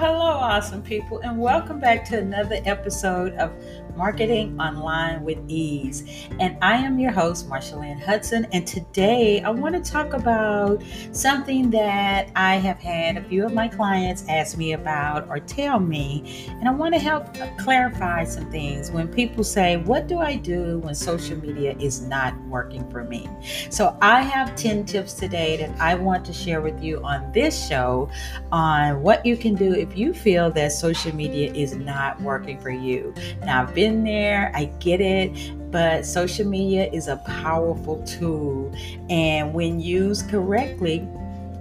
hello, awesome people, and welcome back to another episode of Marketing Online with Ease. And I am your host, Marsha Lynn Hudson. And today I want to talk about something that I have had a few of my clients ask me about or tell me. And I want to help clarify some things when people say, What do I do when social media is not working for me? So I have 10 tips today that I want to share with you on this show on what you can do if you feel that social media is not working for you. Now, I've been there, I get it, but social media is a powerful tool. And when used correctly,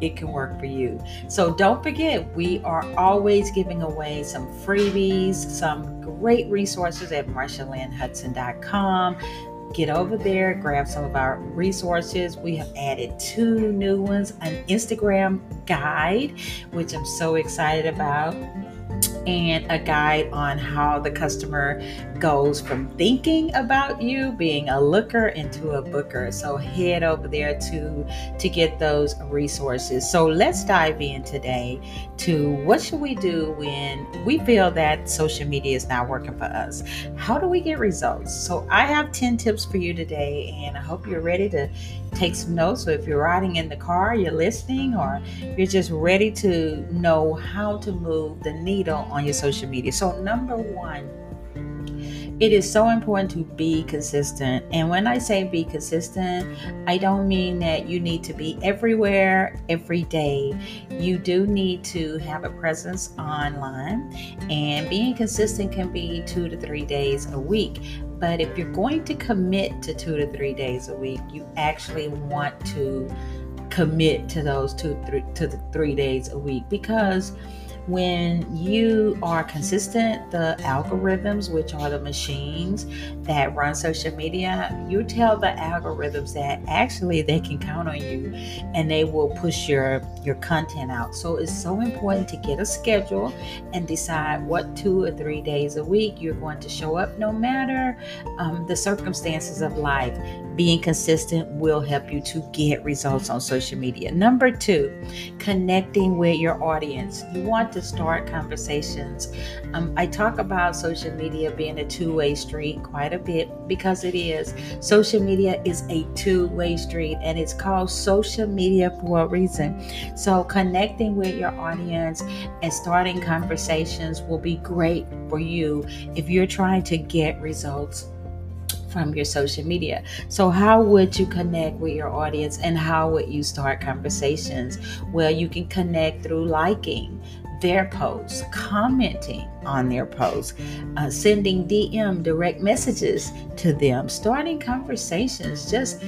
it can work for you. So don't forget, we are always giving away some freebies, some great resources at marshalynhudson.com. Get over there, grab some of our resources. We have added two new ones an Instagram guide, which I'm so excited about and a guide on how the customer goes from thinking about you being a looker into a booker. So head over there to to get those resources. So let's dive in today to what should we do when we feel that social media is not working for us? How do we get results? So i have 10 tips for you today and i hope you're ready to take some notes. So if you're riding in the car, you're listening, or you're just ready to know how to move the needle on your social media. So, number one, it is so important to be consistent. And when I say be consistent, I don't mean that you need to be everywhere every day. You do need to have a presence online, and being consistent can be two to three days a week. But if you're going to commit to two to three days a week, you actually want to commit to those two three to the three days a week because when you are consistent, the algorithms, which are the machines that run social media, you tell the algorithms that actually they can count on you and they will push your your content out. So it's so important to get a schedule and decide what two or three days a week you're going to show up, no matter um, the circumstances of life. Being consistent will help you to get results on social media. Number two, connecting with your audience. You want to start conversations. Um, I talk about social media being a two way street quite a bit because it is. Social media is a two way street and it's called social media for a reason. So, connecting with your audience and starting conversations will be great for you if you're trying to get results from your social media. So, how would you connect with your audience and how would you start conversations? Well, you can connect through liking, their posts, commenting on their posts, uh, sending DM direct messages to them, starting conversations just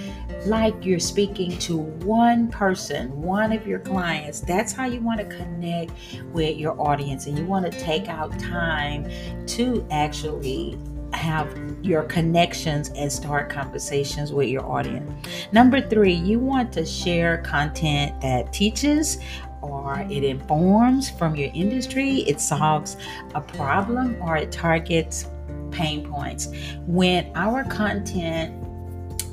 like you're speaking to one person, one of your clients. That's how you want to connect with your audience, and you want to take out time to actually have your connections and start conversations with your audience. Number three, you want to share content that teaches or it mm-hmm. informs from your industry, it solves a problem, or it targets pain points. When our content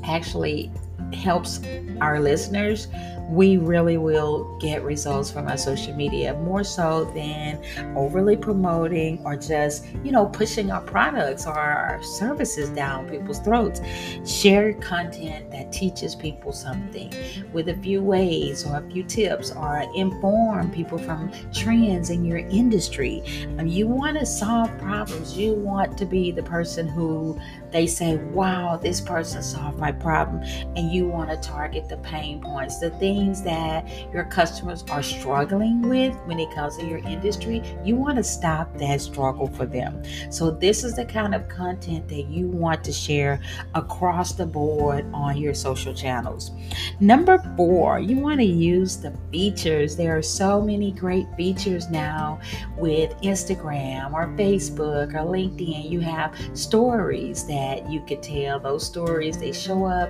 actually helps our listeners we really will get results from our social media more so than overly promoting or just, you know, pushing our products or our services down people's throats. Share content that teaches people something with a few ways or a few tips or inform people from trends in your industry. Um, you want to solve problems. You want to be the person who they say, wow, this person solved my problem. And you want to target the pain points, the things things that your customers are struggling with when it comes to your industry, you want to stop that struggle for them. So, this is the kind of content that you want to share across the board on your social channels. Number four, you want to use the features. There are so many great features now with Instagram or Facebook or LinkedIn. You have stories that you could tell. Those stories, they show up,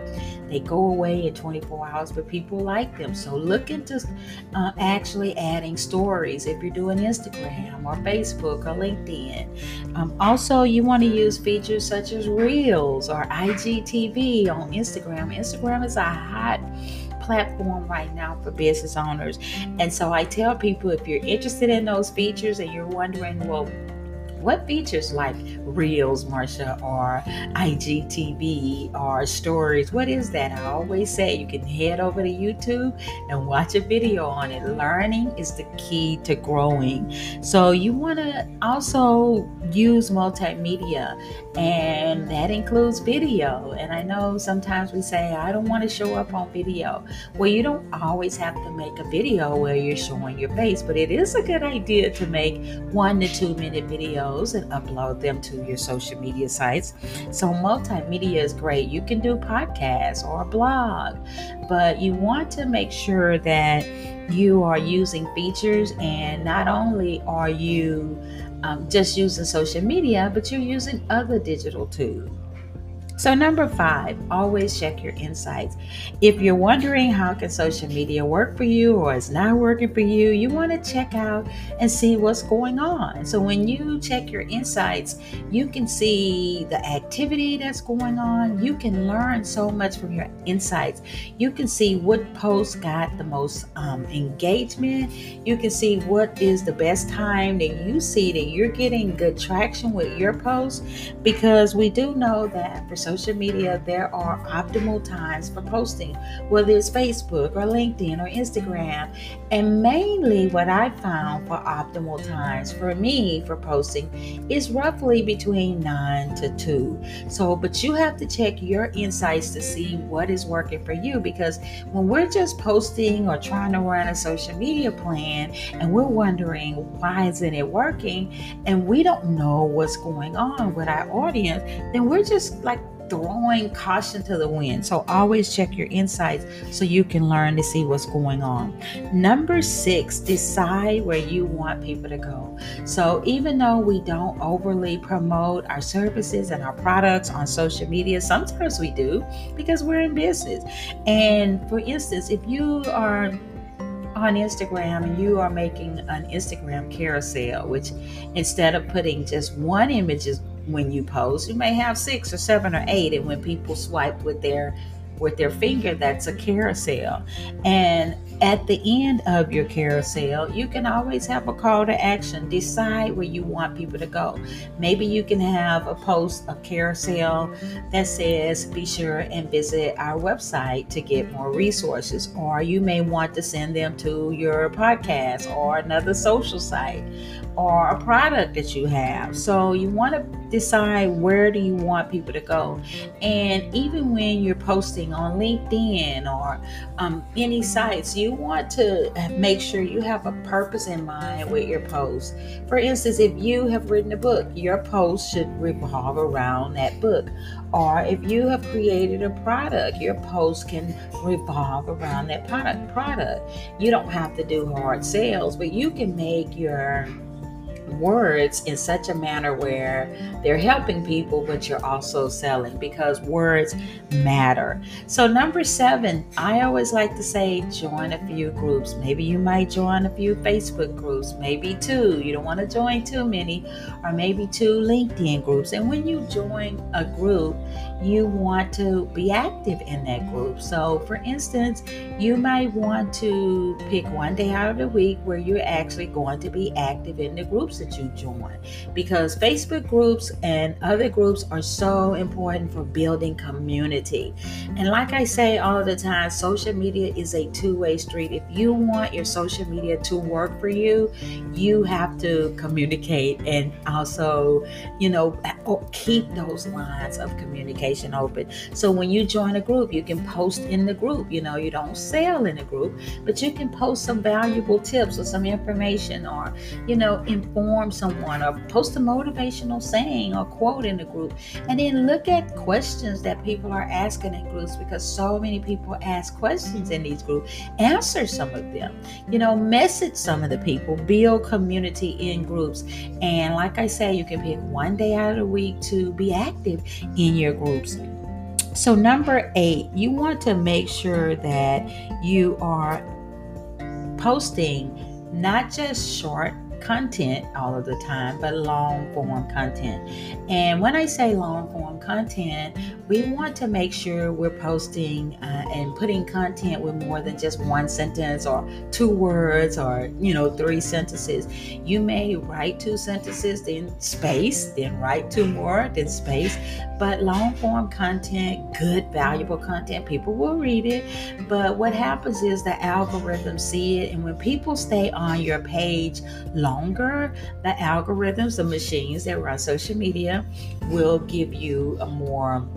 they go away in 24 hours, but people like them. So look into uh, actually adding stories if you're doing Instagram or Facebook or LinkedIn. Um, also, you want to use features such as Reels or IGTV on Instagram. Instagram is a hot platform right now for business owners. And so I tell people if you're interested in those features and you're wondering, well, what features like Reels, Marsha, or IGTV or stories? What is that? I always say you can head over to YouTube and watch a video on it. Learning is the key to growing. So you want to also use multimedia, and that includes video. And I know sometimes we say, I don't want to show up on video. Well, you don't always have to make a video where you're showing your face, but it is a good idea to make one to two minute videos videos and upload them to your social media sites. So, multimedia is great. You can do podcasts or a blog, but you want to make sure that you are using features and not only are you um, just using social media, but you're using other digital tools. So number five, always check your insights. If you're wondering how can social media work for you or it's not working for you, you want to check out and see what's going on. So when you check your insights, you can see the activity that's going on. You can learn so much from your insights. You can see what posts got the most um, engagement. You can see what is the best time that you see that you're getting good traction with your posts because we do know that for social media, there are optimal times for posting, whether it's Facebook or LinkedIn or Instagram. And mainly, what I found for optimal times for me for posting is roughly between 9 to 2. So, but you have to check your insights to see what is working for you because when we're just posting or trying to run a social media plan and we're wondering why isn't it working and we don't know what's going on with our audience, then we're just like throwing caution to the wind. So always check your insights so you can learn to see what's going on. Number six, decide where you want people to go. So even though we don't overly promote our services and our products on social media, sometimes we do because we're in business. And for instance, if you are on Instagram and you are making an Instagram carousel, which instead of putting just one image when you post. You may have six or seven or eight, and when people swipe with their with their finger, that's a carousel. And at the end of your carousel, you can always have a call to action. Decide where you want people to go. Maybe you can have a post, a carousel that says, be sure and visit our website to get more resources. Or you may want to send them to your podcast or another social site or a product that you have. So you want to decide where do you want people to go. And even when you're posting on LinkedIn or um, any sites, you want to make sure you have a purpose in mind with your post. For instance, if you have written a book, your post should revolve around that book. Or if you have created a product, your post can revolve around that product. Product. You don't have to do hard sales, but you can make your words in such a manner where they're helping people, but you're also selling because words matter. So, number seven, I always like to say join a few groups. Maybe you might join a few Facebook groups, maybe two. You don't want to join too many, or maybe two LinkedIn groups. And when you join a group, you want to be active in that group. So, for instance, you might want to pick one day out of the week where you're actually going to be active in the groups that you join because Facebook groups and other groups are so important for building community. And like I say all the time, social media is a two way street. If you want your social media to work for you, you have to communicate and also, you know, keep those lines of communication open. So when you join a group, you can post in the group. You know, you don't sell in a group, but you can post some valuable tips or some information or, you know, inform someone or post a motivational saying or quote in the group. And then look at questions that people are asking in groups because so many people ask questions mm-hmm. in these groups. Answer some of them. You know, message some of the people, build community in groups. And like I say, you can pick one day out of the week to be active in your groups. So, number eight, you want to make sure that you are posting not just short content all of the time, but long form content. And when I say long form content, we want to make sure we're posting uh, and putting content with more than just one sentence or two words or, you know, three sentences. You may write two sentences, then space, then write two more, then space. But long form content, good, valuable content, people will read it. But what happens is the algorithms see it. And when people stay on your page longer, the algorithms, the machines that run social media, will give you a more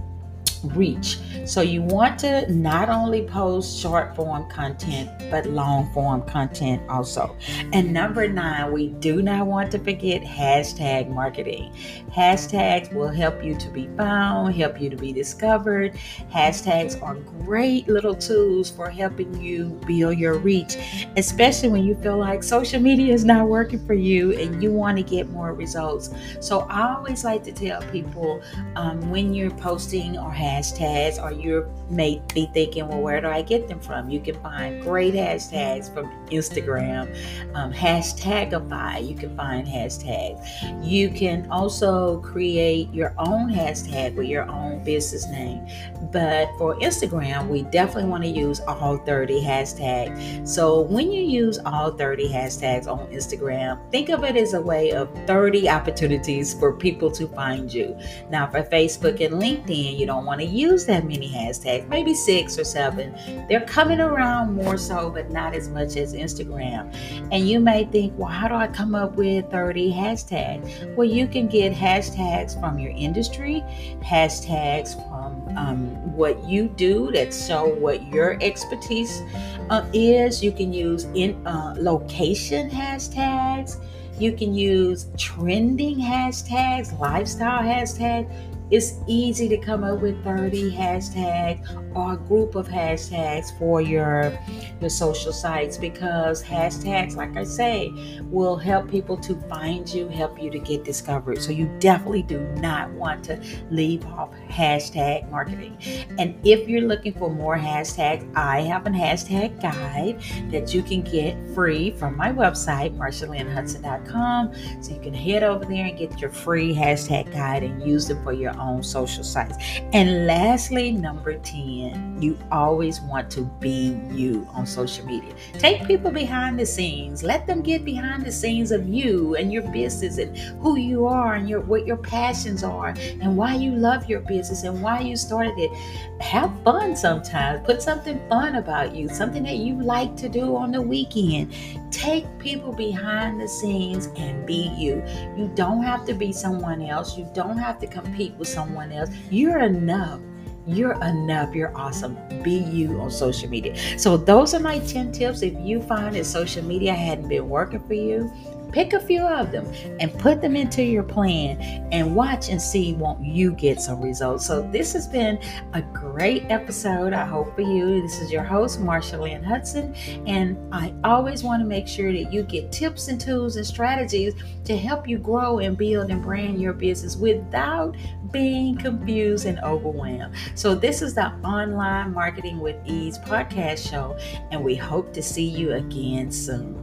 reach. So you want to not only post short form content, but long form content also. And number nine, we do not want to forget hashtag marketing. Hashtags will help you to be found, help you to be discovered. Hashtags are great little tools for helping you build your reach, especially when you feel like social media is not working for you and you want to get more results. So I always like to tell people um, when you're posting or having hashtags or you may be thinking, well, where do I get them from? You can find great hashtags from Instagram, um, Hashtagify, you can find hashtags. You can also create your own hashtag with your own business name. But for Instagram, we definitely want to use all 30 hashtags. So when you use all 30 hashtags on Instagram, think of it as a way of 30 opportunities for people to find you. Now, for Facebook and LinkedIn, you don't want to use that many hashtags, maybe six or seven. They're coming around more so, but not as much as Instagram. And you may think, well, how do I come up with 30 hashtags? Well, you can get hashtags from your industry, hashtags from um, what you do that show what your expertise uh, is. You can use in uh, location hashtags. You can use trending hashtags, lifestyle hashtags it's easy to come up with 30 hashtags or a group of hashtags for your your social sites because hashtags like I say will help people to find you, help you to get discovered. So you definitely do not want to leave off hashtag marketing. And if you're looking for more hashtags, I have a hashtag guide that you can get free from my website, marshalynhudson.com. So you can head over there and get your free hashtag guide and use it for your own social sites. And lastly, number 10, you always want to be you on social media. Take people behind the scenes. Let them get behind the scenes of you and your business and who you are and your what your passions are and why you love your business and why you started it. Have fun sometimes. Put something fun about you, something that you like to do on the weekend. Take people behind the scenes and be you. You don't have to be someone else. You don't have to compete with someone else. You're enough. You're enough. You're awesome. Be you on social media. So, those are my 10 tips. If you find that social media hadn't been working for you, Pick a few of them and put them into your plan and watch and see won't you get some results. So this has been a great episode. I hope for you. This is your host, Marsha Lynn Hudson, and I always want to make sure that you get tips and tools and strategies to help you grow and build and brand your business without being confused and overwhelmed. So this is the Online Marketing with Ease podcast show, and we hope to see you again soon.